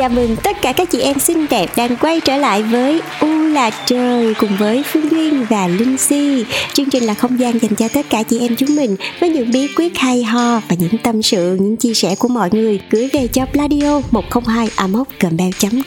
Chào mừng tất cả các chị em xinh đẹp đang quay trở lại với là trời cùng với Phương Duyên và Linh Si. Chương trình là không gian dành cho tất cả chị em chúng mình với những bí quyết hay ho và những tâm sự, những chia sẻ của mọi người gửi về cho Pladio 102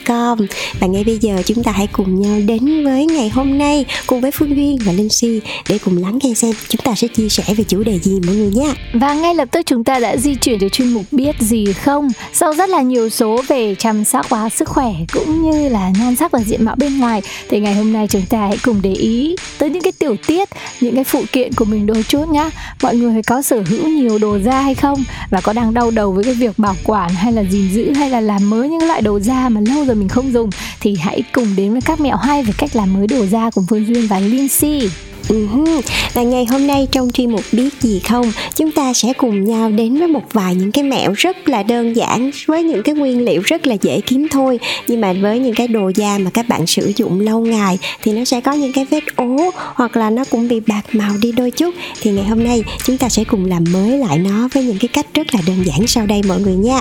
com Và ngay bây giờ chúng ta hãy cùng nhau đến với ngày hôm nay cùng với Phương Duyên và Linh Si để cùng lắng nghe xem chúng ta sẽ chia sẻ về chủ đề gì mọi người nhé. Và ngay lập tức chúng ta đã di chuyển đến chuyên mục biết gì không sau rất là nhiều số về chăm sóc và sức khỏe cũng như là nhan sắc và diện mạo bên ngoài thì ngày hôm nay chúng ta hãy cùng để ý tới những cái tiểu tiết, những cái phụ kiện của mình đôi chút nhá. Mọi người có sở hữu nhiều đồ da hay không? Và có đang đau đầu với cái việc bảo quản hay là gìn giữ hay là làm mới những loại đồ da mà lâu rồi mình không dùng? Thì hãy cùng đến với các mẹo hay về cách làm mới đồ da cùng Phương Duyên và Linh Si. Uh-huh. Và ngày hôm nay trong chuyên mục biết gì không, Chúng ta sẽ cùng nhau đến với một vài những cái mẹo rất là đơn giản, Với những cái nguyên liệu rất là dễ kiếm thôi. Nhưng mà với những cái đồ da mà các bạn sử dụng lâu ngày Thì nó sẽ có những cái vết ố, Hoặc là nó cũng bị bạc màu đi đôi chút. Thì ngày hôm nay chúng ta sẽ cùng làm mới lại nó Với những cái cách rất là đơn giản sau đây mọi người nha.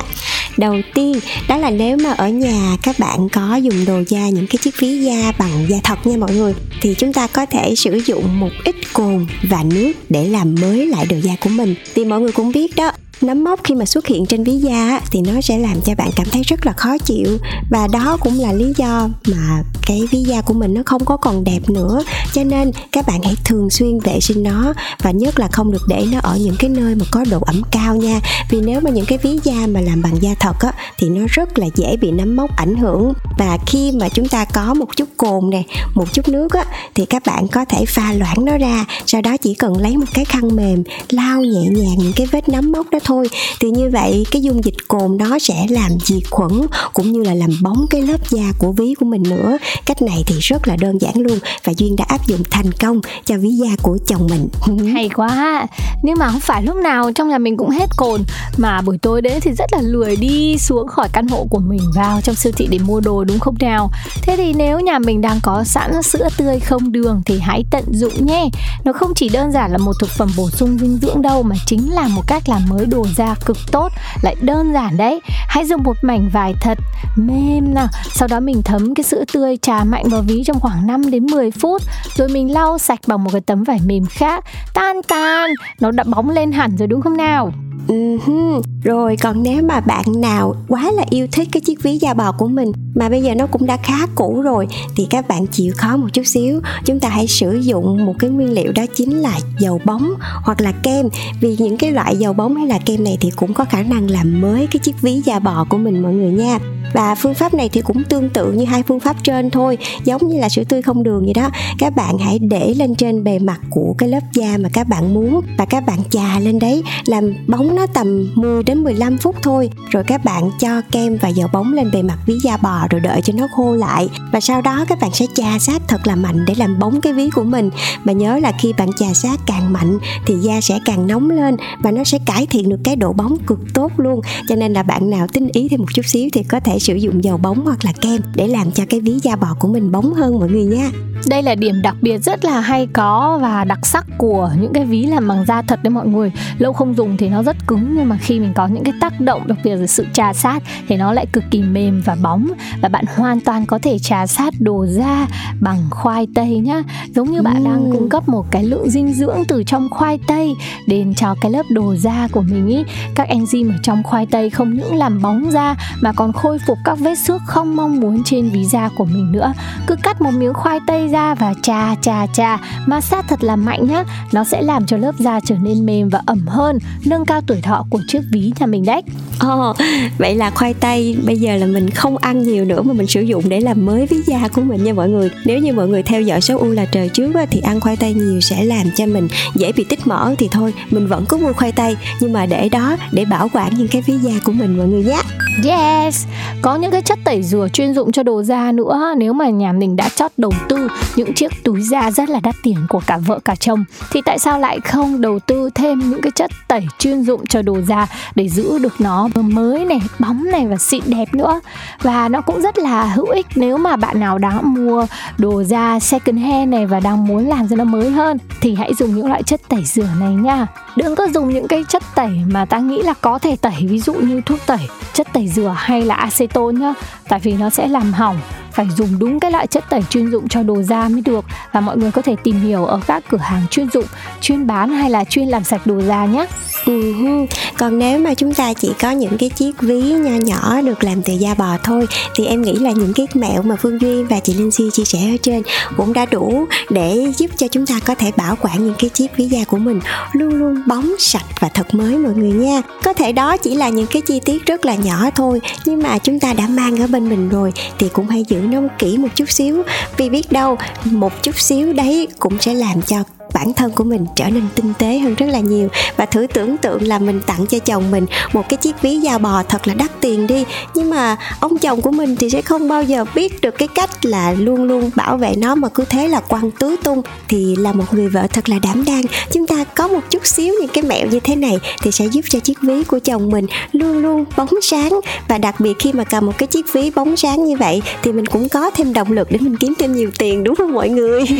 Đầu tiên, đó là nếu mà ở nhà các bạn có dùng đồ da, những cái chiếc ví da bằng da thật nha mọi người, Thì chúng ta có thể sử dụng một ít cồn và nước để làm mới lại đồ da của mình. Vì mọi người cũng biết đó nấm mốc khi mà xuất hiện trên ví da thì nó sẽ làm cho bạn cảm thấy rất là khó chịu. Và đó cũng là lý do mà cái ví da của mình nó không có còn đẹp nữa. Cho nên các bạn hãy thường xuyên vệ sinh nó và nhất là không được để nó ở những cái nơi mà có độ ẩm cao nha. Vì nếu mà những cái ví da mà làm bằng da thật á, thì nó rất là dễ bị nấm mốc ảnh hưởng. Và khi mà chúng ta có một chút cồn này một chút nước á, thì các bạn có thể pha loãng nó ra. Sau đó chỉ cần lấy một cái khăn mềm, lau nhẹ nhàng những cái vết nấm mốc đó thôi. Thì như vậy, cái dung dịch cồn đó sẽ làm diệt khuẩn cũng như là làm bóng cái lớp da của ví của mình nữa. Cách này thì rất là đơn giản luôn và duyên đã áp dụng thành công cho ví da của chồng mình. Hay quá. Nhưng mà không phải lúc nào trong nhà mình cũng hết cồn. Mà buổi tối đấy thì rất là lười đi xuống khỏi căn hộ của mình vào trong siêu thị để mua đồ, đúng không nào? Thế thì nếu nhà mình đang có sẵn sữa tươi không đường thì hãy tận dụng nhé. Nó không chỉ đơn giản là một thực phẩm bổ sung dinh dưỡng đâu mà chính là một cách làm mới đồ da cực tốt, lại đơn giản đấy. Hãy dùng một mảnh vải thật mềm nào. Sau đó mình thấm cái sữa tươi trà mạnh vào ví trong khoảng 5 đến 10 phút. Rồi mình lau sạch bằng một cái tấm vải mềm khác. Tan tan. Nó đã bóng lên hẳn rồi đúng không nào? Uh-huh. Rồi, còn nếu mà bạn nào quá là yêu thích cái chiếc ví da bò của mình, mà bây giờ nó cũng đã khá cũ rồi, thì các bạn chịu khó một chút xíu. Chúng ta hãy sử dụng một cái nguyên liệu đó chính là dầu bóng hoặc là kem. Vì những cái loại dầu bóng hay là kem này thì cũng có khả năng làm mới cái chiếc ví da bò của mình, mọi người nha. Và phương pháp này thì cũng tương tự như hai phương pháp trên thôi, giống như là sữa tươi không đường vậy đó. Các bạn hãy để lên trên bề mặt của cái lớp da mà các bạn muốn và các bạn chà lên đấy, làm bóng nó tầm 10 đến 15 phút thôi. Rồi các bạn cho kem và dầu bóng lên bề mặt ví da bò rồi đợi cho nó khô lại. Và sau đó các bạn sẽ chà sát thật là mạnh để làm bóng cái ví của mình. Mà nhớ là khi bạn chà sát càng mạnh thì da sẽ càng nóng lên và nó sẽ cải thiện được cái độ bóng cực tốt luôn. Cho nên là bạn nào tinh ý thêm một chút xíu thì có thể sử dụng dầu bóng hoặc là kem để làm cho cái ví da bò của mình bóng hơn mọi người nha. Đây là điểm đặc biệt rất là hay có và đặc sắc của những cái ví làm bằng da thật đấy mọi người. Lâu không dùng thì nó rất cứng nhưng mà khi mình có những cái tác động đặc biệt là sự trà sát thì nó lại cực kỳ mềm và bóng. Và bạn hoàn toàn có thể trà sát đồ da bằng khoai tây nhá. Giống như bạn đang cung cấp một cái lượng dinh dưỡng từ trong khoai tây đến cho cái lớp đồ da của mình ý. Các enzyme ở trong khoai tây không những làm bóng da mà còn khôi phục các vết xước không mong muốn trên ví da của mình nữa. Cứ cắt một miếng khoai tây ra và chà chà chà ma sát thật là mạnh nhá. Nó sẽ làm cho lớp da trở nên mềm và ẩm hơn nâng cao tuổi thọ của chiếc ví nhà mình đấy. Ồ, oh, vậy là khoai tây bây giờ là mình không ăn nhiều nữa mà mình sử dụng để làm mới ví da của mình nha mọi người. Nếu như mọi người theo dõi số U là trời trước thì ăn khoai tây nhiều sẽ làm cho mình dễ bị tích mỡ thì thôi mình vẫn có mua khoai tây. Nhưng mà để đó để bảo quản những cái ví da của mình mọi người nhé. Yes, có những cái chất tẩy rửa chuyên dụng cho đồ da nữa. Nếu mà nhà mình đã chót đầu tư những chiếc túi da rất là đắt tiền của cả vợ cả chồng Thì tại sao lại không đầu tư thêm những cái chất tẩy chuyên dụng cho đồ da Để giữ được nó mới này, bóng này và xịn đẹp nữa. Và nó cũng rất là hữu ích nếu mà bạn nào đã mua đồ da second hand này Và đang muốn làm cho nó mới hơn Thì hãy dùng những loại chất tẩy rửa này nha. Đừng có dùng những cái chất tẩy mà ta nghĩ là có thể tẩy Ví dụ như thuốc tẩy, chất tẩy rửa hay là acetone nhá tại vì nó sẽ làm hỏng phải dùng đúng cái loại chất tẩy chuyên dụng cho đồ da mới được và mọi người có thể tìm hiểu ở các cửa hàng chuyên dụng, chuyên bán hay là chuyên làm sạch đồ da nhé Uh-huh. Còn nếu mà chúng ta chỉ có những cái chiếc ví nho nhỏ được làm từ da bò thôi, thì em nghĩ là những cái mẹo mà Phương Duyên và chị Linh Si chia sẻ ở trên cũng đã đủ để giúp cho chúng ta có thể bảo quản những cái chiếc ví da của mình luôn luôn bóng sạch và thật mới mọi người nha. Có thể đó chỉ là những cái chi tiết rất là nhỏ thôi, nhưng mà chúng ta đã mang ở bên mình rồi thì cũng hãy giữ nông kỹ một chút xíu. Vì biết đâu, một chút xíu đấy cũng sẽ làm cho bản thân của mình trở nên tinh tế hơn rất là nhiều. Và thử tưởng tượng là mình tặng cho chồng mình một cái chiếc ví da bò thật là đắt tiền đi. Nhưng mà ông chồng của mình thì sẽ không bao giờ biết được cái cách là luôn luôn bảo vệ nó mà cứ thế là quăng tứ tung. Thì là một người vợ thật là đảm đang. Chúng ta có một chút xíu những cái mẹo như thế này thì sẽ giúp cho chiếc ví của chồng mình luôn luôn bóng sáng. Và đặc biệt khi mà cầm một cái chiếc ví bóng sáng như vậy thì mình cũng có thêm động lực để mình kiếm thêm nhiều tiền, đúng không mọi người? Ừ,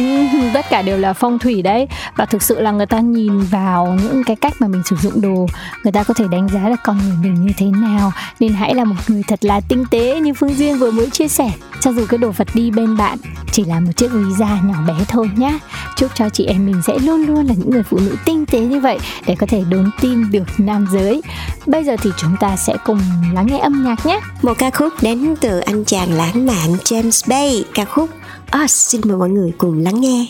tất cả đều là phong thủy đấy và thực sự là người ta nhìn vào những cái cách mà mình sử dụng đồ, người ta có thể đánh giá được con người mình như thế nào. Nên hãy là một người thật là tinh tế như phương duyên vừa mới chia sẻ. Cho dù cái đồ vật đi bên bạn chỉ là một chiếc ví da nhỏ bé thôi nhá. Chúc cho chị em mình sẽ luôn luôn là những người phụ nữ tinh tế như vậy để có thể đốn tim được nam giới. Bây giờ thì chúng ta sẽ cùng lắng nghe âm nhạc nhé. Một ca khúc đến từ anh chàng lãng mạn James Bay. Ca khúc Us. Xin mời mọi người cùng lắng nghe.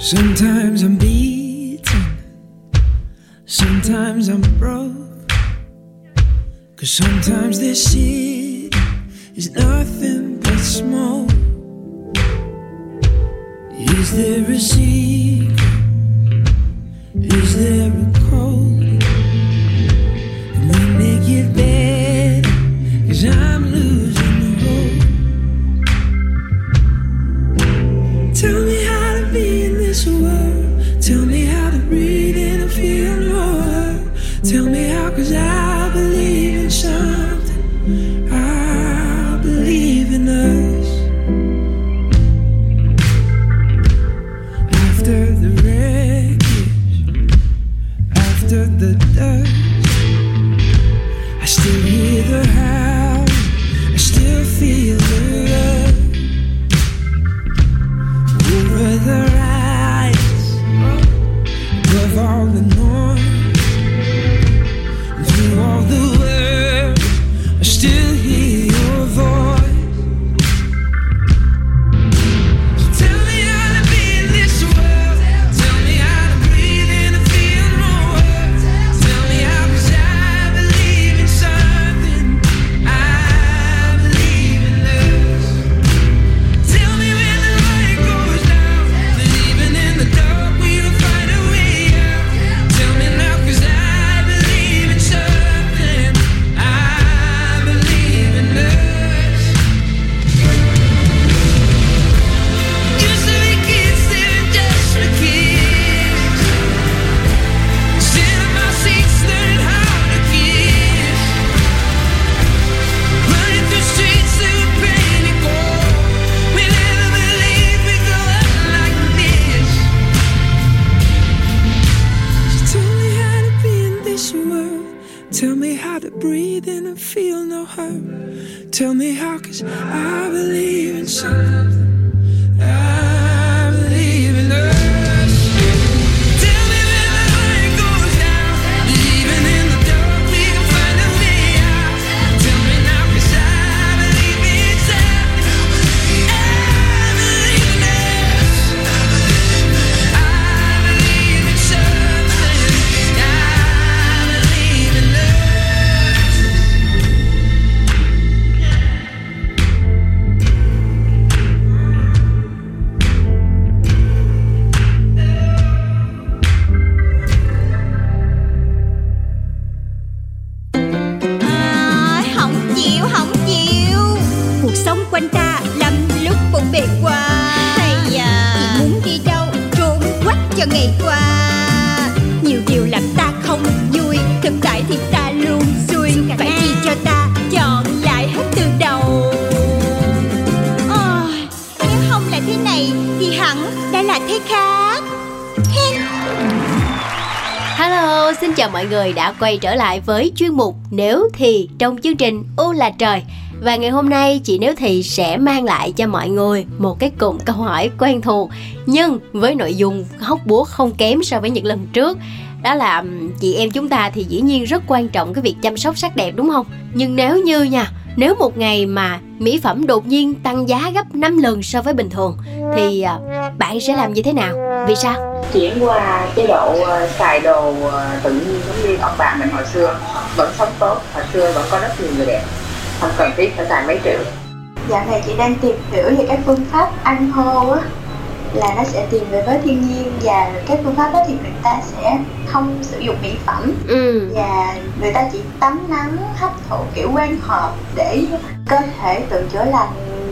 Sometimes I'm beaten, sometimes I'm broke. Cause sometimes this shit is nothing but smoke. Is there a secret? Feel no hurt. Tell me how, cause I believe in something. I ngày qua. Nhiều điều làm ta không vui thực tại thì ta luôn xui phải chi cho ta chọn lại hết từ đầu. Ôi, nếu không là thế này thì hẳn đã là thế khác. Hello, xin chào mọi người đã quay trở lại với chuyên mục Nếu thì trong chương trình U là trời và ngày hôm nay chị Nếu Thì sẽ mang lại cho mọi người một cái cụm câu hỏi quen thuộc Nhưng với nội dung hóc búa không kém so với những lần trước Đó là chị em chúng ta thì dĩ nhiên rất quan trọng cái việc chăm sóc sắc đẹp đúng không? Nhưng nếu như nha, nếu một ngày mà mỹ phẩm đột nhiên tăng giá gấp 5 lần so với bình thường Thì ờ, bạn sẽ làm như thế nào? Vì sao? chuyển qua chế độ ờ, xài đồ ờ, tự nhiên giống như ông bà mình hồi xưa vẫn sống tốt hồi xưa vẫn có rất nhiều người đẹp không cần thiết phải xài mấy triệu. Dạo này chị đang tìm hiểu về các phương pháp ăn khô á là nó sẽ tìm về với thiên nhiên và các phương pháp đó thì người ta sẽ không sử dụng mỹ phẩm. Ừ, và người ta chỉ tắm nắng hấp thụ kiểu quang hợp để cơ thể tự chữa lành.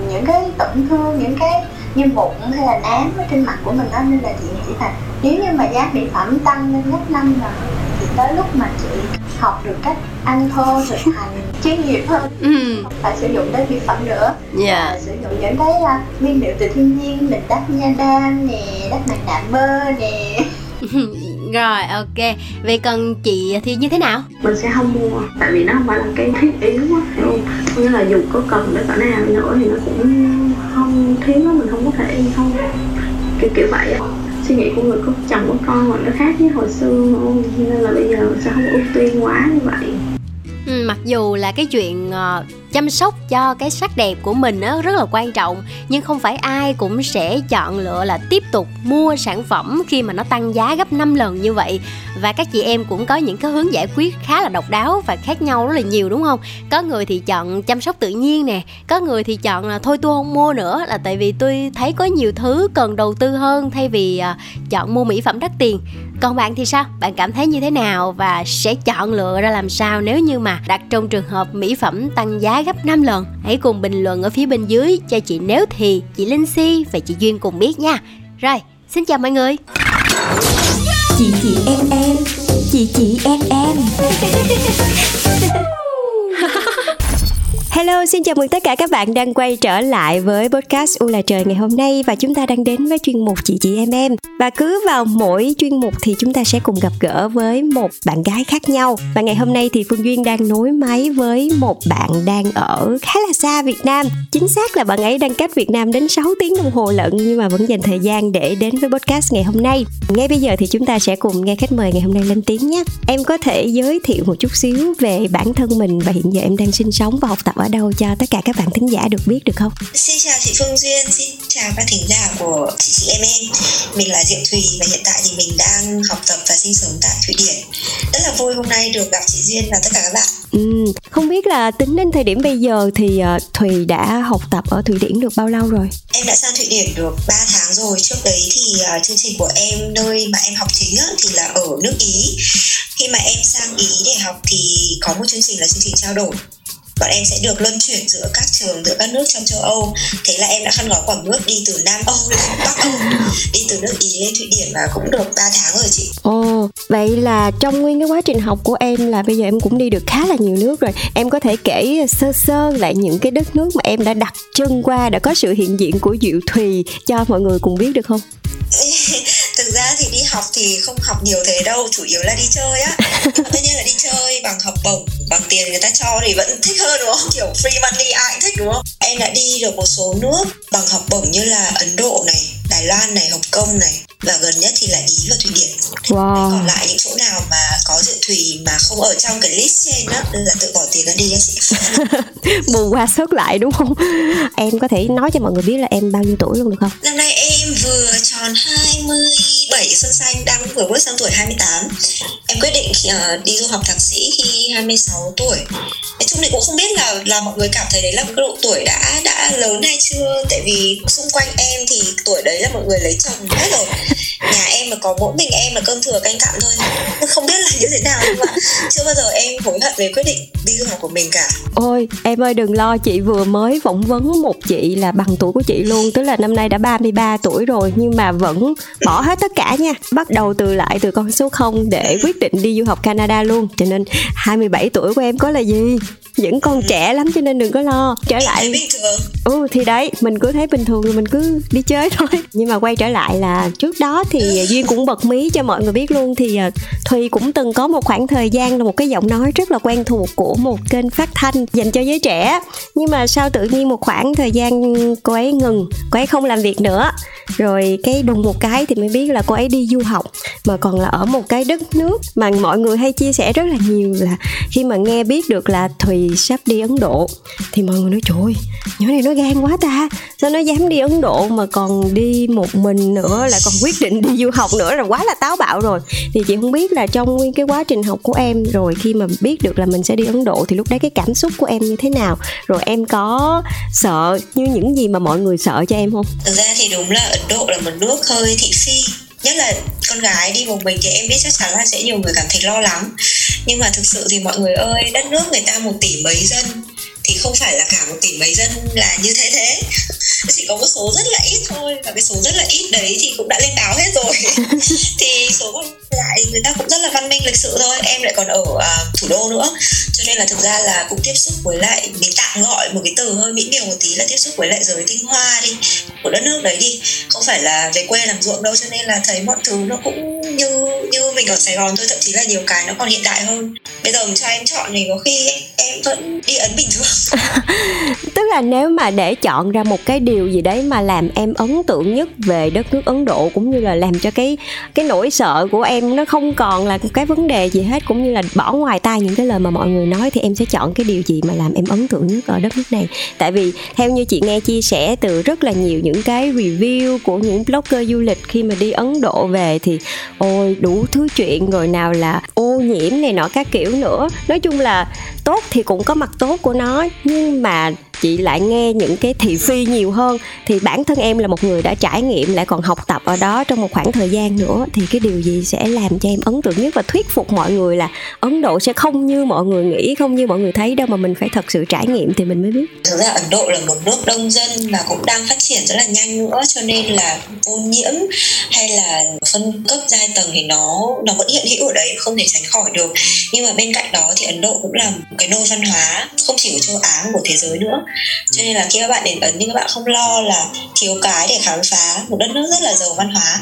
Những cái tổn thương những cái như mụn hay là nám ở trên mặt của mình đó nên là chị nghĩ là nếu như mà giá mỹ phẩm tăng lên gấp năm lần thì tới lúc mà chị học được cách ăn thô thực hành chuyên nghiệp hơn. Ừ, không phải sử dụng đến mỹ phẩm nữa. Dạ. À, sử dụng những cái à, nguyên liệu từ thiên nhiên mình đắp nha đam nè đắp mặt nạ bơ nè. Rồi ok. Vậy còn chị thì như thế nào? mình sẽ không mua tại vì nó không phải là cái thiết yếu á hiểu không? Nghĩa là dù có cần đến cỡ nào nữa thì nó cũng không thiếu á mình không có thể không kiểu kiểu vậy á. Suy nghĩ của người có chồng có con mà nó khác với hồi xưa không nên là bây giờ mình sẽ không ưu tiên quá như vậy Ừ, mặc dù là cái chuyện ờ, chăm sóc cho cái sắc đẹp của mình á rất là quan trọng. Nhưng không phải ai cũng sẽ chọn lựa là tiếp tục mua sản phẩm khi mà nó tăng giá gấp 5 lần như vậy. Và các chị em cũng có những cái hướng giải quyết khá là độc đáo và khác nhau rất là nhiều đúng không? Có người thì chọn chăm sóc tự nhiên nè có người thì chọn là thôi tôi không mua nữa là tại vì tôi thấy có nhiều thứ cần đầu tư hơn thay vì ờ, chọn mua mỹ phẩm đắt tiền. Còn bạn thì sao? Bạn cảm thấy như thế nào? Và sẽ chọn lựa ra làm sao nếu như mà đặt trong trường hợp mỹ phẩm tăng giá gấp 5 lần. Hãy cùng bình luận ở phía bên dưới cho chị nếu thì chị linh si và chị duyên cùng biết nha. Rồi xin chào mọi người. Chị chị em em. Chị chị em em Hello, xin chào mừng tất cả các bạn đang quay trở lại với podcast U là trời ngày hôm nay và chúng ta đang đến với chuyên mục chị chị em em. Và cứ vào mỗi chuyên mục thì chúng ta sẽ cùng gặp gỡ với một bạn gái khác nhau. Và ngày hôm nay thì Phương Duyên đang nối máy với một bạn đang ở khá là xa Việt Nam. Chính xác là bạn ấy đang cách Việt Nam đến 6 tiếng đồng hồ lận nhưng mà vẫn dành thời gian để đến với podcast ngày hôm nay. Ngay bây giờ thì chúng ta sẽ cùng nghe khách mời ngày hôm nay lên tiếng nhé. Em có thể giới thiệu một chút xíu về bản thân mình và hiện giờ em đang sinh sống và học tập ở đâu cho tất cả các bạn thính giả được biết được không? Xin chào chị Phương Duyên, xin chào các thính giả của chị chị em em. Mình là Diệu Thùy và hiện tại thì mình đang học tập và sinh sống tại Thụy Điển. Rất là vui hôm nay được gặp chị Duyên và tất cả các bạn. Ừ, không biết là tính đến thời điểm bây giờ thì uh, Thùy đã học tập ở Thụy Điển được bao lâu rồi? Em đã sang Thụy Điển được 3 tháng rồi. Trước đấy thì uh, chương trình của em nơi mà em học chính thì là ở nước Ý. Khi mà em sang Ý để học thì có một chương trình là chương trình trao đổi bọn em sẽ được luân chuyển giữa các trường giữa các nước trong châu Âu thế là em đã khăn gói quảng bước đi từ Nam Âu lên Bắc Âu đi từ nước Ý lên Thụy Điển và cũng được 3 tháng rồi chị Ồ, vậy là trong nguyên cái quá trình học của em là bây giờ em cũng đi được khá là nhiều nước rồi. Em có thể kể sơ sơ lại những cái đất nước mà em đã đặt chân qua đã có sự hiện diện của Diệu Thùy cho mọi người cùng biết được không? học thì không học nhiều thế đâu chủ yếu là đi chơi á. Tất nhiên là đi chơi bằng học bổng bằng tiền người ta cho thì vẫn thích hơn đúng không? Kiểu free money ai cũng thích đúng không? Em đã đi được một số nước bằng học bổng như là ấn độ này đài loan này hồng kông này và gần nhất thì là ý và thụy điển Wow. còn lại những chỗ nào mà có dự thùy mà không ở trong cái list trên á là tự bỏ tiền ra đi nha chị Bù qua sớt lại đúng không? Em có thể nói cho mọi người biết là em bao nhiêu tuổi luôn được không? Năm nay em vừa tròn 27 xuân xanh đang vừa bước sang tuổi 28 Em quyết định uh, đi du học thạc sĩ khi 26 tuổi Nói chung thì cũng không biết là là mọi người cảm thấy đấy là một cái độ tuổi đã đã lớn hay chưa Tại vì xung quanh em thì tuổi đấy là mọi người lấy chồng hết rồi Nhà em mà có mỗi mình em là cơm thừa canh cặn thôi. Không biết là như thế nào nhưng mà chưa bao giờ em hối hận về quyết định đi du học của mình cả. Ôi em ơi đừng lo. Chị vừa mới phỏng vấn một chị là bằng tuổi của chị luôn. Tức là năm nay đã 33 tuổi rồi nhưng mà vẫn bỏ hết tất cả nha. Bắt đầu từ lại từ con số 0 để quyết định đi du học Canada luôn. Cho nên 27 tuổi của em có là gì? Vẫn còn trẻ lắm cho nên đừng có lo. Trở lại thấy bình thường ừ thì đấy mình cứ thấy bình thường rồi mình cứ đi chơi thôi. Nhưng mà quay trở lại là trước đó thì duyên cũng bật mí cho mọi người biết luôn thì ờ, thùy cũng từng có một khoảng thời gian là một cái giọng nói rất là quen thuộc của một kênh phát thanh dành cho giới trẻ. Nhưng mà sau tự nhiên một khoảng thời gian cô ấy ngừng cô ấy không làm việc nữa. Rồi cái đùng một cái thì mới biết là cô ấy đi du học mà còn là ở một cái đất nước mà mọi người hay chia sẻ rất là nhiều là khi mà nghe biết được là thùy sắp đi ấn độ thì mọi người nói trời ơi, nhỏ này nó gan quá ta. Sao nó dám đi ấn độ mà còn đi một mình nữa, lại còn quyết định đi du học nữa là quá là táo bạo rồi. Thì chị không biết là trong nguyên cái quá trình học của em, rồi khi mà biết được là mình sẽ đi ấn độ thì lúc đấy cái cảm xúc của em như thế nào? Rồi em có sợ như những gì mà mọi người sợ cho em không? Thực ra thì đúng là ấn độ là một nước hơi thị phi. Nhất là con gái đi một mình thì em biết chắc chắn là sẽ nhiều người cảm thấy lo lắng. Nhưng mà thực sự thì mọi người ơi, đất nước người ta một tỷ mấy dân thì không phải là cả một tỷ mấy dân là như thế thế. Chỉ có một số rất là ít thôi và cái số rất là ít đấy thì cũng đã lên báo hết rồi. Thì số còn lại người ta cũng rất là văn minh lịch sự thôi. Em lại còn ở à, thủ đô nữa cho nên là thực ra là cũng tiếp xúc với lại mình tạm gọi, một cái từ hơi mỹ miều một tí là tiếp xúc với lại giới tinh hoa đi, của đất nước đấy đi, không phải là về quê làm ruộng đâu. Cho nên là thấy mọi thứ nó cũng như như mình ở Sài Gòn thôi, thậm chí là nhiều cái nó còn hiện đại hơn. Bây giờ cho em chọn thì có khi em vẫn đi ấn bình thường. Tức là nếu mà để chọn ra một cái điều gì đấy mà làm em ấn tượng nhất về đất nước Ấn Độ, cũng như là làm cho cái cái nỗi sợ của em nó không còn là cái vấn đề gì hết, cũng như là bỏ ngoài tai những cái lời mà mọi người nói thì em sẽ chọn cái điều gì mà làm em ấn tượng nhất ở đất nước này. Tại vì theo như chị nghe chia sẻ từ rất là nhiều những cái review của những blogger du lịch khi mà đi Ấn Độ về thì, ôi, đủ thứ chuyện, rồi nào là ô nhiễm này nọ các kiểu nữa. Nói chung là tốt thì cũng có mặt tốt của nó, nhưng mà chị lại nghe những cái thị phi nhiều hơn. Thì bản thân em là một người đã trải nghiệm, lại còn học tập ở đó trong một khoảng thời gian nữa. Thì cái điều gì sẽ làm cho em ấn tượng nhất và thuyết phục mọi người là ấn độ sẽ không như mọi người nghĩ, không như mọi người thấy đâu mà mình phải thật sự trải nghiệm thì mình mới biết. Thực ra ấn độ là một nước đông dân và cũng đang phát triển rất là nhanh nữa, cho nên là ô nhiễm hay là phân cấp giai tầng thì nó nó vẫn hiện hữu ở đấy, không thể tránh khỏi được. Nhưng mà bên cạnh đó thì ấn độ cũng là một cái nôi văn hóa, không chỉ của châu á mà của thế giới nữa cho nên là khi các bạn đến ấn thì các bạn không lo là thiếu cái để khám phá một đất nước rất là giàu văn hóa.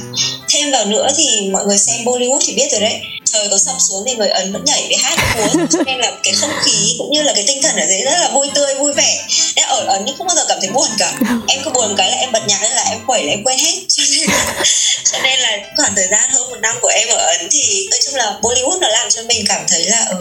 Thêm vào nữa thì mọi người xem bollywood thì biết rồi đấy trời có sập xuống thì người ấn vẫn nhảy với hát với múa cho nên là cái không khí cũng như là cái tinh thần ở đấy rất là vui tươi vui vẻ. Nên ở ấn nhưng không bao giờ cảm thấy buồn cả. Em cứ buồn cái là em bật nhạc lên là em quẩy là em quên hết. Cho nên là, cho nên là khoảng thời gian hơn một năm của em ở ấn thì nói chung là bollywood nó làm cho mình cảm thấy là ừ,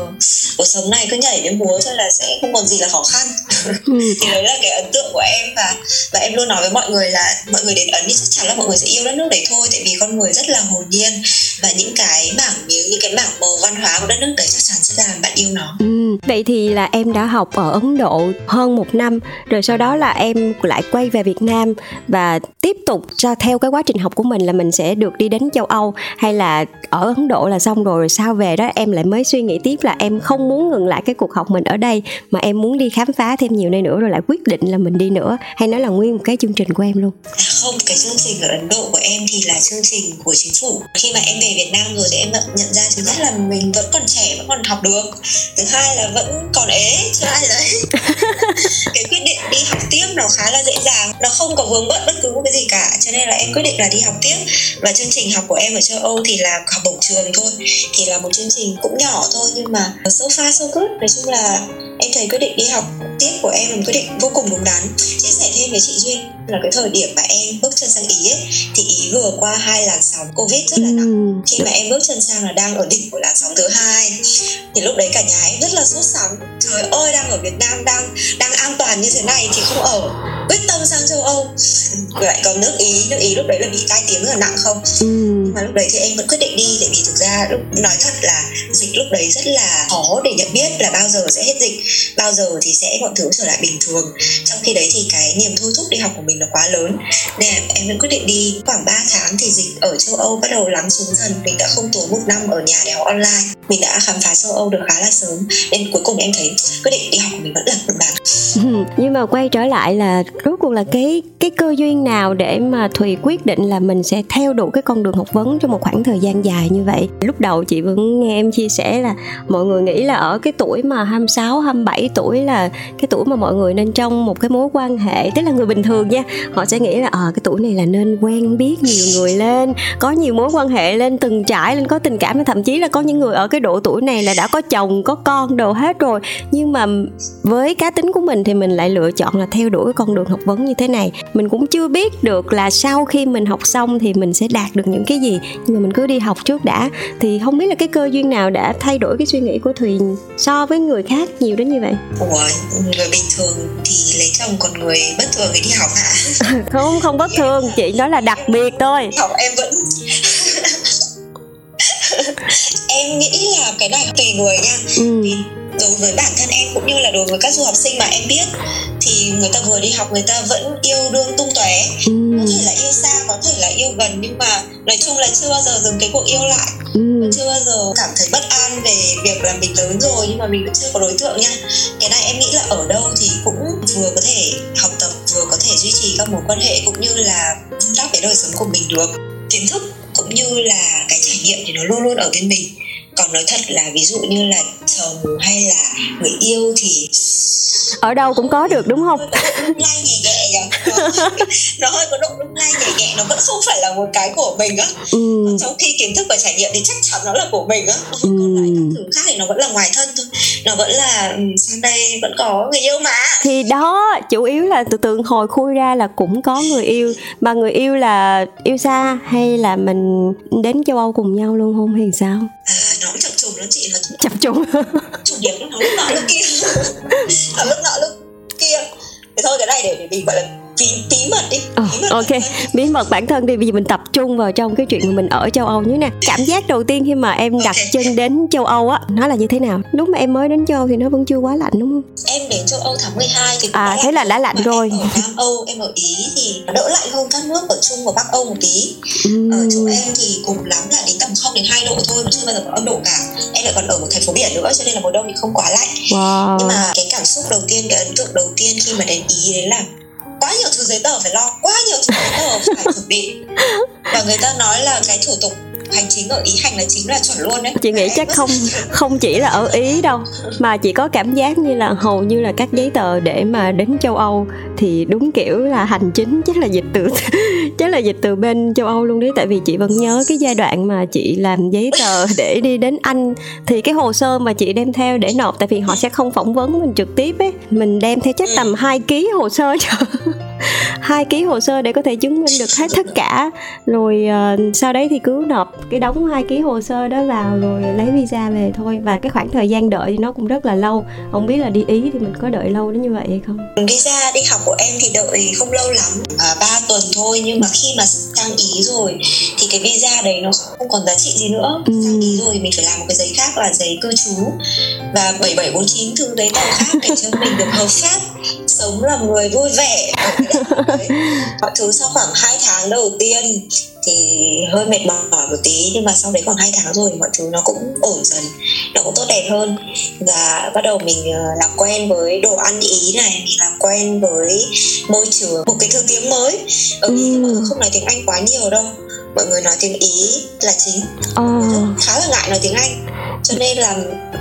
cuộc sống này cứ nhảy với múa thôi là sẽ không còn gì là khó khăn. Thì đấy là cái ấn tượng của em và và em luôn nói với mọi người là mọi người đến ấn thì chắc chắn là mọi người sẽ yêu đất nước đấy thôi tại vì con người rất là hồn nhiên và những cái mảng như những cái mảng màu văn hóa của đất nước đấy chắc chắn sẽ làm bạn yêu nó. Ừ, vậy thì là em đã học ở Ấn Độ hơn một năm rồi sau đó là em lại quay về Việt Nam và tiếp tục cho theo cái quá trình học của mình là mình sẽ được đi đến châu Âu hay là ở Ấn Độ là xong rồi, rồi sau về đó em lại mới suy nghĩ tiếp là em không muốn ngừng lại cái cuộc học mình ở đây mà em muốn đi khám phá thêm nhiều nơi nữa rồi lại quyết định là mình đi nữa. Hay nó là nguyên một cái chương trình của em luôn? À không, cái chương trình ở Ấn Độ của em thì là chương trình của chính phủ. Khi mà em về Việt Nam rồi thì em nhận- nhận ra thứ nhất là mình vẫn còn trẻ, vẫn còn học được. Thứ hai là vẫn còn ế, chưa ai đấy. cái quyết định đi học tiếp nó khá là dễ dàng, nó không có vướng bận bất cứ một cái gì cả. Cho nên là em quyết định là đi học tiếp. Và chương trình học của em ở châu Âu thì là học bổng trường thôi. Thì là một chương trình cũng nhỏ thôi nhưng mà so far so good. Nói chung là em thấy quyết định đi học tiếp của em là một quyết định vô cùng đúng đắn chia sẻ thêm với chị duyên là cái thời điểm mà em bước chân sang ý ấy thì ý vừa qua hai làn sóng covid rất là nặng. Ừ. khi mà em bước chân sang là đang ở đỉnh của làn sóng thứ hai. Thì lúc đấy cả nhà em rất là sốt sắng. Trời ơi đang ở Việt Nam đang đang an toàn như thế này thì không ở. Quyết tâm sang châu Âu. Lại còn nước Ý. Nước Ý lúc đấy là bị tai tiếng rất là nặng không? Ừ. mà lúc đấy thì em vẫn quyết định đi tại vì thực ra lúc nói thật là dịch lúc đấy rất là khó để nhận biết là bao giờ sẽ hết dịch. Bao giờ thì sẽ mọi thứ trở lại bình thường. Trong khi đấy thì cái niềm thôi thúc đi học của mình mình nó quá lớn. Nên là em vẫn quyết định đi. Khoảng 3 tháng thì dịch ở châu Âu bắt đầu lắng xuống dần. Mình đã không tốn một năm ở nhà để học online mình đã khám phá châu Âu được khá là sớm nên cuối cùng em thấy quyết định đi học của mình vẫn là đúng đắn ừ, nhưng mà quay trở lại là rốt cuộc là cái cái cơ duyên nào để mà thùy quyết định là mình sẽ theo đuổi cái con đường học vấn trong một khoảng thời gian dài như vậy? Lúc đầu chị vẫn nghe em chia sẻ là mọi người nghĩ là ở cái tuổi mà 26, 27 tuổi là cái tuổi mà mọi người nên trong một cái mối quan hệ tức là người bình thường nha. Họ sẽ nghĩ là ờ cái tuổi này là nên quen biết nhiều người lên có nhiều mối quan hệ lên từng trải lên có tình cảm thậm chí là có những người ở cái độ tuổi này là đã có chồng có con đồ hết rồi. Nhưng mà với cá tính của mình thì mình lại lựa chọn là theo đuổi cái con đường học vấn như thế này. Mình cũng chưa biết được là sau khi mình học xong thì mình sẽ đạt được những cái gì. Nhưng mà mình cứ đi học trước đã. Thì không biết là cái cơ duyên nào đã thay đổi cái suy nghĩ của thùy so với người khác nhiều đến như vậy? Của người bình thường thì lấy chồng còn người bất thường thì đi học hả? Không không bất thường. Chị nói là đặc biệt thôi. Học em vẫn em nghĩ là cái này tùy người nha ừ. vì đối với bản thân em cũng như là đối với các du học sinh mà em biết thì người ta vừa đi học người ta vẫn yêu đương tung tóe Ừ. có thể là yêu xa có thể là yêu gần nhưng mà nói chung là chưa bao giờ dừng cái cuộc yêu lại Ừ. chưa bao giờ cảm thấy bất an về việc là mình lớn rồi nhưng mà mình vẫn chưa có đối tượng nha cái này em nghĩ là ở đâu thì cũng vừa có thể học tập vừa có thể duy trì các mối quan hệ cũng như là vun đắp cái đời sống của mình được kiến thức cũng như là cái trải nghiệm thì nó luôn luôn ở bên mình còn nói thật là ví dụ như là chồng hay là người yêu thì ở đâu cũng có được đúng không? Lay nhẹ nhẹ nó, hơi có độ lung lay nhẹ nhẹ nó vẫn không phải là một cái của mình á. Ừ. trong khi kiến thức và trải nghiệm thì chắc chắn nó là của mình á. Còn lại các thứ khác thì nó vẫn là ngoài thân thôi. Nó vẫn là ừ, sang đây vẫn có người yêu mà. Thì đó chủ yếu là từ từ hồi khui ra là cũng có người yêu. Mà người yêu là yêu xa hay là mình đến châu âu cùng nhau luôn không? Hay sao? À, nó cũng chập trùng nó chị nó chập trùng. Chủ điểm nó lúc nọ lúc kia. Nó lúc nọ lúc kia. Thế thôi cái này để, để mình gọi là bí, bí mật đi Ờ, bí mật ok. bản thân. bí mật bản thân đi bây giờ mình tập trung vào trong cái chuyện mà mình ở châu âu như nè cảm giác đầu tiên khi mà em đặt Ok. chân đến châu âu á nó là như thế nào? Lúc mà em mới đến châu âu thì nó vẫn chưa quá lạnh đúng không? Em đến châu Âu tháng 12 thì À, thế là đã lạnh rồi. em ở Nam Âu em ở Ý thì nó đỡ lạnh hơn các nước ở Trung và Bắc Âu một tí. Ở chỗ em thì cùng lắm là đến tầm 0 đến 2 độ thôi mà chưa bao giờ có âm độ cả. Em lại còn ở một thành phố biển nữa cho nên là mùa đông thì không quá lạnh. Wow. Nhưng mà cái cảm xúc đầu tiên cái ấn tượng đầu tiên khi mà đến ý đấy là quá nhiều thứ giấy tờ phải lo, quá nhiều thứ giấy tờ phải chuẩn bị. Và người ta nói là cái thủ tục hành chính ở ý hành là chính là chuẩn luôn đấy. Chị nghĩ chắc không không chỉ là ở ý đâu mà chị có cảm giác như là hầu như là các giấy tờ để mà đến châu âu thì đúng kiểu là hành chính chắc là dịch từ chắc là dịch từ bên châu âu luôn đấy. Tại vì chị vẫn nhớ cái giai đoạn mà chị làm giấy tờ để đi đến anh thì cái hồ sơ mà chị đem theo để nộp tại vì họ sẽ không phỏng vấn mình trực tiếp ấy. Mình đem theo chắc tầm 2 ký hồ sơ hai ký hồ sơ để có thể chứng minh được hết tất cả. Rồi ờ, sau đấy thì cứ nộp cái đóng hai ký hồ sơ đó vào rồi lấy visa về thôi. Và cái khoảng thời gian đợi thì nó cũng rất là lâu. Không biết là đi ý thì mình có đợi lâu đến như vậy hay không? Visa đi học của em thì đợi không lâu lắm à, 3 tuần thôi. Nhưng mà khi mà sang ý rồi thì cái visa đấy nó không còn giá trị gì nữa. Ừ. sang ý rồi mình phải làm một cái giấy khác là giấy cư trú. Và 7749 thứ giấy tờ khác để cho mình được hợp pháp sống làm người vui vẻ. Mọi thứ sau khoảng 2 tháng đầu tiên thì hơi mệt mỏi một tí nhưng mà sau đấy khoảng 2 tháng rồi mọi thứ nó cũng ổn dần nó cũng tốt đẹp hơn. Và bắt đầu mình ờ, làm quen với đồ ăn ý này mình làm quen với môi trường một cái thứ tiếng mới. Ở ý mọi người không nói tiếng anh quá nhiều đâu. Mọi người nói tiếng ý là chính. Ờ. Khá là ngại nói tiếng anh cho nên là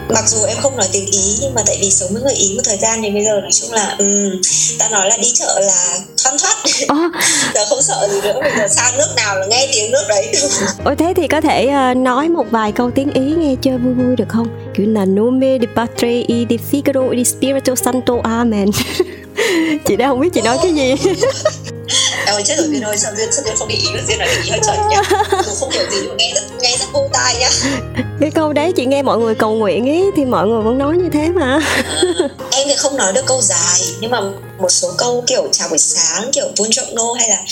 mặc dù em không nói tiếng ý nhưng mà tại vì sống với người ý một thời gian thì bây giờ nói chung là um, ta nói là đi chợ là thoăn thoắt. Ờ, giờ không sợ gì nữa bây giờ sang nước nào là nghe tiếng nước đấy. Ôi thế thì có thể ờ, nói một vài câu tiếng ý nghe chơi vui vui được không? Kiểu là nome di patria e di figaro e di spirito santo amen. Chị đã không biết chị nói cái gì em ơi chết rồi Duyên ơi sao Duyên sao Duyên không để ý Duyên nói để ý hơi chuẩn nhá Dù không hiểu gì nghe rất nghe rất vô tai nhá. Cái câu đấy chị nghe mọi người cầu nguyện ý thì mọi người vẫn nói như thế mà. Em thì không nói được câu dài nhưng mà một số câu kiểu chào buổi sáng kiểu buongiorno hay là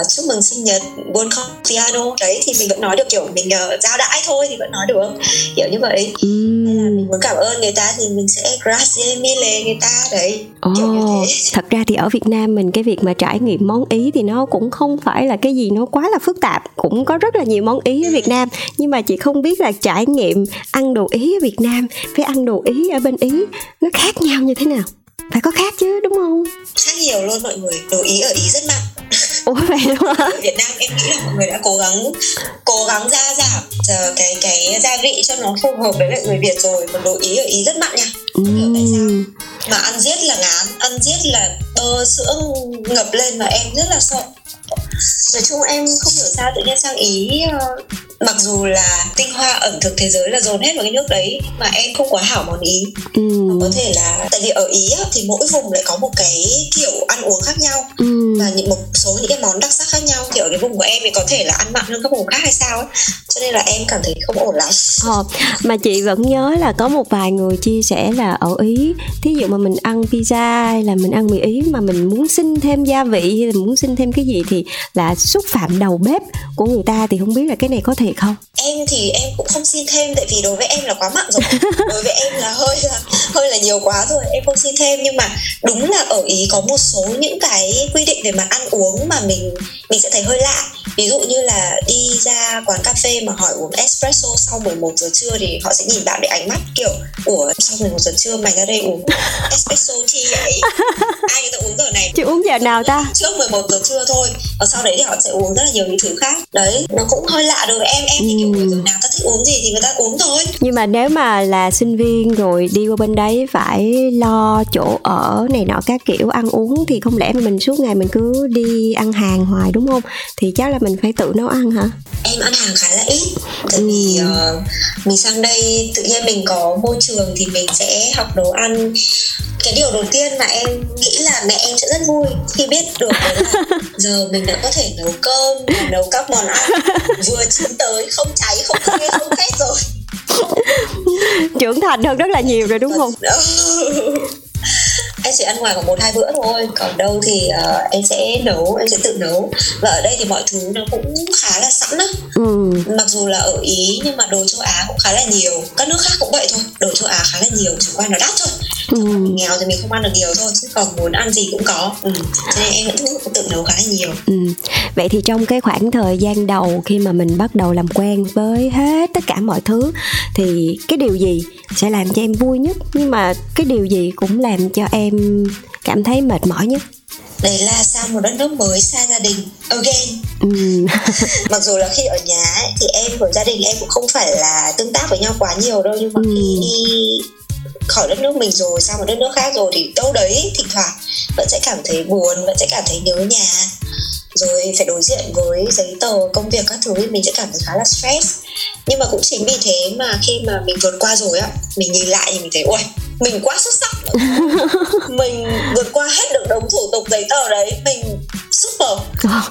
uh, chúc mừng sinh nhật buon compleanno đấy thì mình vẫn nói được kiểu mình uh, giao đãi thôi thì vẫn nói được. Kiểu như vậy. Hay là muốn cảm ơn người ta thì mình sẽ grazie mille người ta đấy thế. thật ra thì ở Việt Nam mình cái việc mà trải nghiệm món Ý thì nó cũng không phải là cái gì nó quá là phức tạp cũng có rất là nhiều món Ý ở Việt Nam nhưng mà chị không biết là trải nghiệm ăn đồ Ý ở Việt Nam với ăn đồ Ý ở bên Ý nó khác nhau như thế nào. Phải có khác chứ đúng không? Khác nhiều luôn mọi người đồ ý ở ý rất mặn ủa vậy đúng hả? Việt Nam em nghĩ là mọi người đã cố gắng cố gắng gia giảm ờ, cái cái gia vị cho nó phù hợp với lại người Việt rồi. Còn đồ ý ở ý rất mặn nha. Hiểu tại sao. Mà ăn giết là ngán ăn giết là bơ sữa ngập lên mà em rất là sợ. Nói chung em không hiểu sao tự nhiên sang ý ờ, mặc dù là tinh hoa ẩm thực thế giới là dồn hết vào cái nước đấy mà em không quá hảo món ý. Ừm, có thể là tại vì ở ý thì mỗi vùng lại có một cái kiểu ăn uống khác nhau. Ừm. Và những một số những cái món đặc sắc khác nhau thì ở cái vùng của em thì có thể là ăn mặn hơn các vùng khác hay sao ấy. Cho nên là em cảm thấy không ổn lắm. Ờ, mà chị vẫn nhớ là có một vài người chia sẻ là ở Ý Thí dụ mà mình ăn pizza hay là mình ăn mì Ý mà mình muốn xin thêm gia vị hay là muốn xin thêm cái gì thì là xúc phạm đầu bếp của người ta thì không biết là cái này có thiệt không? em thì em cũng không xin thêm tại vì đối với em là quá mặn rồi. Đối với em là hơi là hơi là nhiều quá rồi em không xin thêm. Nhưng mà đúng là ở ý có một số những cái quy định về mặt ăn uống mà mình mình sẽ thấy hơi lạ. Ví dụ như là đi ra quán cà phê mà hỏi uống espresso sau 11 giờ trưa thì họ sẽ nhìn bạn với ánh mắt kiểu ủa sau 11 giờ trưa mày ra đây uống espresso chi vậy? Ai người ta uống giờ này? Chị uống giờ nào ta? trước 11 giờ trưa thôi và sau đấy thì họ sẽ uống rất là nhiều những thứ khác. Đấy nó cũng hơi lạ đối với em. Em thì kiểu giờ nào ta thích uống gì thì người ta uống thôi. Nhưng mà nếu mà là sinh viên rồi đi qua bên đấy phải lo chỗ ở này nọ các kiểu ăn uống thì không lẽ mà mình suốt ngày mình cứ đi ăn hàng hoài đúng không? Thì chắc là mình phải tự nấu ăn hả? em ăn hàng khá là ít tại vì Ừ. ờ, mình sang đây tự nhiên mình có môi trường thì mình sẽ học nấu ăn cái điều đầu tiên mà em nghĩ là mẹ em sẽ rất vui khi biết được là giờ mình đã có thể nấu cơm nấu các món ăn vừa chín tới không cháy không khê không khét rồi Trưởng thành hơn rất là nhiều rồi đúng không? em chỉ ăn ngoài khoảng một hai bữa thôi. Còn đâu thì ờ, em sẽ nấu em sẽ tự nấu. Và ở đây thì mọi thứ nó cũng khá là sẵn á. Ừ. mặc dù là ở ý nhưng mà đồ châu á cũng khá là nhiều. Các nước khác cũng vậy thôi. Đồ châu á khá là nhiều chỉ qua nó đắt thôi Ừ. nghèo thì mình không ăn được nhiều thôi chứ còn muốn ăn gì cũng có ừ. cho nên em vẫn tự- tự nấu khá là nhiều Ừ. Vậy thì trong cái khoảng thời gian đầu khi mà mình bắt đầu làm quen với hết tất cả mọi thứ thì cái điều gì sẽ làm cho em vui nhất nhưng mà cái điều gì cũng làm cho em cảm thấy mệt mỏi nhất? đấy là sang một đất nước mới xa gia đình again Ừ. mặc dù là khi ở nhà ấy, thì em với gia đình em cũng không phải là tương tác với nhau quá nhiều đâu nhưng mà Ừ. khi đi khỏi đất nước mình rồi sang một đất nước khác rồi thì đâu đấy thỉnh thoảng vẫn sẽ cảm thấy buồn vẫn sẽ cảm thấy nhớ nhà. Rồi phải đối diện với giấy tờ công việc các thứ thì mình sẽ cảm thấy khá là stress. Nhưng mà cũng chính vì thế mà khi mà mình vượt qua rồi á mình nhìn lại thì mình thấy ôi mình quá xuất sắc. Mình vượt qua hết được đống thủ tục giấy tờ đấy mình super.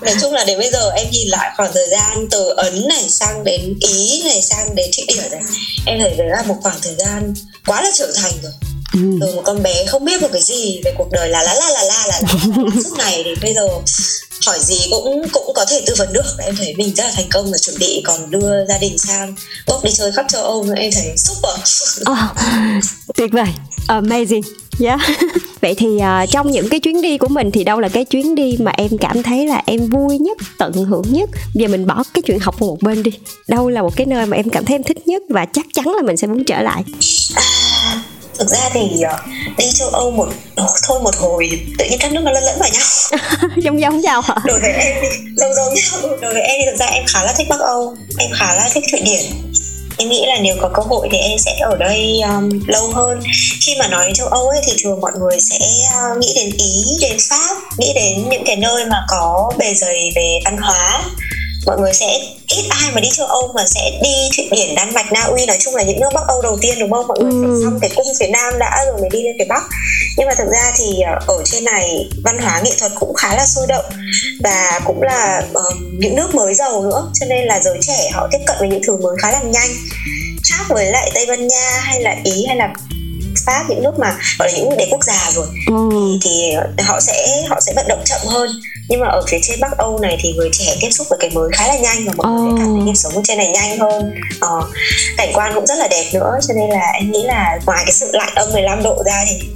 Nói chung là đến bây giờ em nhìn lại khoảng thời gian từ ấn này sang đến ý này sang đến thụy điển này em thấy đấy là một khoảng thời gian quá là trưởng thành rồi Ừ. từ một con bé không biết một cái gì về cuộc đời là la la la la là, suốt ngày thì bây giờ hỏi gì cũng cũng có thể tư vấn được em thấy mình rất là thành công và chuẩn bị còn đưa gia đình sang bốc đi chơi khắp châu âu nữa em thấy super Ờ, tuyệt vời, amazing. Yeah. Vậy thì à, trong những cái chuyến đi của mình thì đâu là cái chuyến đi mà em cảm thấy là em vui nhất, tận hưởng nhất? Giờ mình bỏ cái chuyện học một bên đi. Đâu là một cái nơi mà em cảm thấy em thích nhất và chắc chắn là mình sẽ muốn trở lại. À, thực ra thì ờ, đi châu âu một thôi một hồi tự nhiên các nước nó lẫn lẫn vào nhau. Giống giống nhau hả? đối với em giống giống nhau. Đối với em thì thực ra em khá là thích bắc âu em khá là thích thụy điển. Em nghĩ là nếu có cơ hội thì em sẽ ở đây um, lâu hơn. Khi mà nói đến châu âu ấy thì thường mọi người sẽ uh, nghĩ đến ý đến pháp nghĩ đến những cái nơi mà có bề dày về văn hóa mọi người sẽ ít ai mà đi châu Âu mà sẽ đi Thụy Điển, Đan Mạch, Na Uy nói chung là những nước Bắc Âu đầu tiên đúng không? Mọi người phải Ừ. xong cái cung phía Nam đã rồi mới đi lên phía Bắc. Nhưng mà thực ra thì ờ, ở trên này văn hóa nghệ thuật cũng khá là sôi động và cũng là ờ, những nước mới giàu nữa cho nên là giới trẻ họ tiếp cận với những thứ mới khá là nhanh khác với lại Tây Ban Nha hay là Ý hay là Pháp những nước mà gọi là những đế quốc già rồi. Ừ. thì họ sẽ họ sẽ vận động chậm hơn. Nhưng mà ở phía trên Bắc Âu này thì người trẻ tiếp xúc với cái mới khá là nhanh và mọi người sẽ cảm thấy nhịp sống trên này nhanh hơn. Ờ, cảnh quan cũng rất là đẹp nữa cho nên là em nghĩ là ngoài cái sự lạnh âm 15 độ ra thì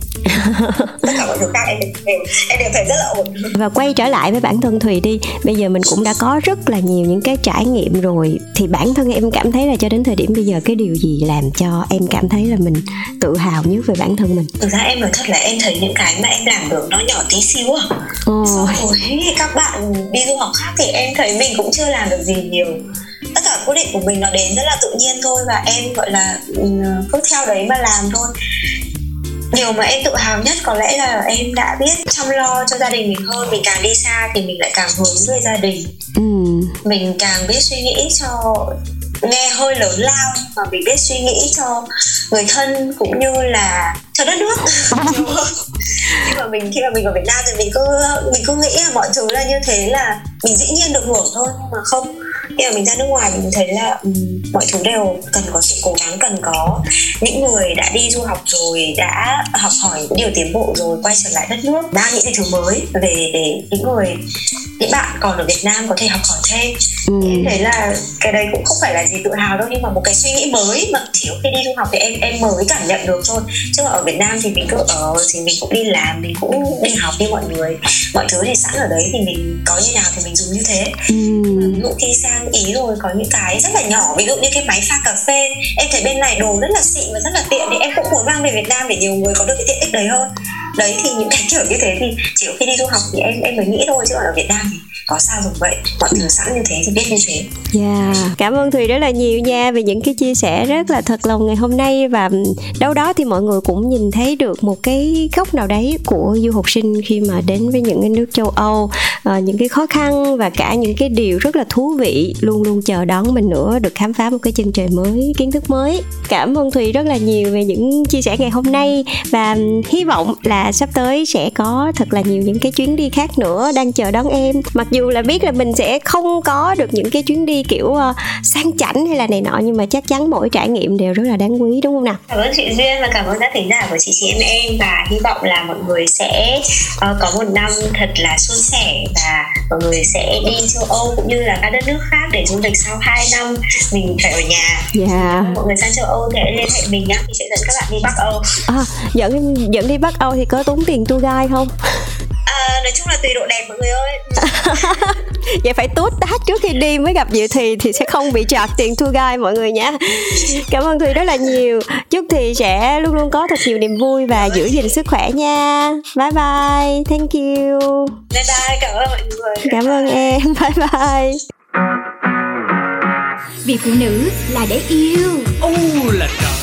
tất cả mọi thứ khác em đều, em đều thấy rất là ổn. Và quay trở lại với bản thân thùy đi. Bây giờ mình cũng đã có rất là nhiều những cái trải nghiệm rồi. Thì bản thân em cảm thấy là cho đến thời điểm bây giờ cái điều gì làm cho em cảm thấy là mình tự hào nhất về bản thân mình? Thực ra em nói thật là em thấy những cái mà em làm được nó nhỏ tí xíu à. Ồ. so với các bạn đi du học khác thì em thấy mình cũng chưa làm được gì nhiều. Tất cả quyết định của mình nó đến rất là tự nhiên thôi và em gọi là ừ, cứ theo đấy mà làm thôi điều mà em tự hào nhất có lẽ là em đã biết chăm lo cho gia đình mình hơn. Mình càng đi xa thì mình lại càng hướng về gia đình. Ừ. Mình càng biết suy nghĩ cho nghe hơi lớn lao mà mình biết suy nghĩ cho người thân cũng như là cho đất nước. Khi mà mình khi mà mình ở Việt Nam thì mình cứ mình cứ nghĩ là mọi thứ là như thế là mình dĩ nhiên được hưởng thôi nhưng mà không khi mà mình ra nước ngoài mình thấy là um, mọi thứ đều cần có sự cố gắng cần có những người đã đi du học rồi đã học hỏi những điều tiến bộ rồi quay trở lại đất nước mang những cái thứ mới về để những người những bạn còn ở Việt Nam có thể học hỏi thêm ừ. Thấy là cái đấy cũng không phải là gì tự hào đâu nhưng mà một cái suy nghĩ mới mà chỉ khi đi du học thì em em mới cảm nhận được thôi. Chứ ở Việt Nam thì mình cứ ở thì mình cũng đi làm mình cũng đi học như mọi người. Mọi thứ thì sẵn ở đấy thì mình có như nào thì mình dùng như thế. Ừ. Ví dụ khi sang ý rồi có những cái rất là nhỏ ví dụ như cái máy pha cà phê. Em thấy bên này đồ rất là xịn và rất là tiện thì em cũng muốn mang về Việt Nam để nhiều người có được cái tiện ích đấy hơn. Đấy thì những cái kiểu như thế thì chỉ khi đi du học thì em em mới nghĩ thôi chứ còn ở Việt Nam thì có sao dùng vậy? Mọi thứ sẵn như thế thì biết như thế. Yeah. Cảm ơn Thùy rất là nhiều nha về những cái chia sẻ rất là thật lòng ngày hôm nay và đâu đó thì mọi người cũng nhìn thấy được một cái góc nào đấy của du học sinh khi mà đến với những cái nước châu Âu. À, những cái khó khăn và cả những cái điều rất là thú vị luôn luôn chờ đón mình nữa được khám phá một cái chân trời mới kiến thức mới. Cảm ơn Thùy rất là nhiều về những chia sẻ ngày hôm nay và hy vọng là sắp tới sẽ có thật là nhiều những cái chuyến đi khác nữa đang chờ đón em. Mặc dù là biết là mình sẽ không có được những cái chuyến đi kiểu ờ, sang chảnh hay là này nọ nhưng mà chắc chắn mỗi trải nghiệm đều rất là đáng quý đúng không nào Cảm ơn chị Duyên và cảm ơn các thính giả của chị chị em em và hy vọng là mọi người sẽ ờ, có một năm thật là suôn sẻ và mọi người sẽ đi châu Âu cũng như là các đất nước khác để du lịch sau 2 năm mình phải ở nhà. dạ Mọi người sang châu Âu thì liên hệ mình nhá, mình sẽ dẫn các bạn đi Bắc Âu. à, dẫn dẫn đi Bắc Âu thì có tốn tiền tour guide không À, nói chung là tùy độ đẹp mọi người ơi. vậy phải tốt tát trước khi đi mới gặp Diệu Thì thì sẽ không bị chặt tiền tour guide mọi người nhé cảm ơn Thùy rất là nhiều. Chúc Thì sẽ luôn luôn có thật nhiều niềm vui và giữ gìn sức khỏe nha. Bye bye. Thank you. Bye bye, cảm ơn mọi người. cảm ơn em. Bye bye. Vì phụ nữ là để yêu. Ô là trời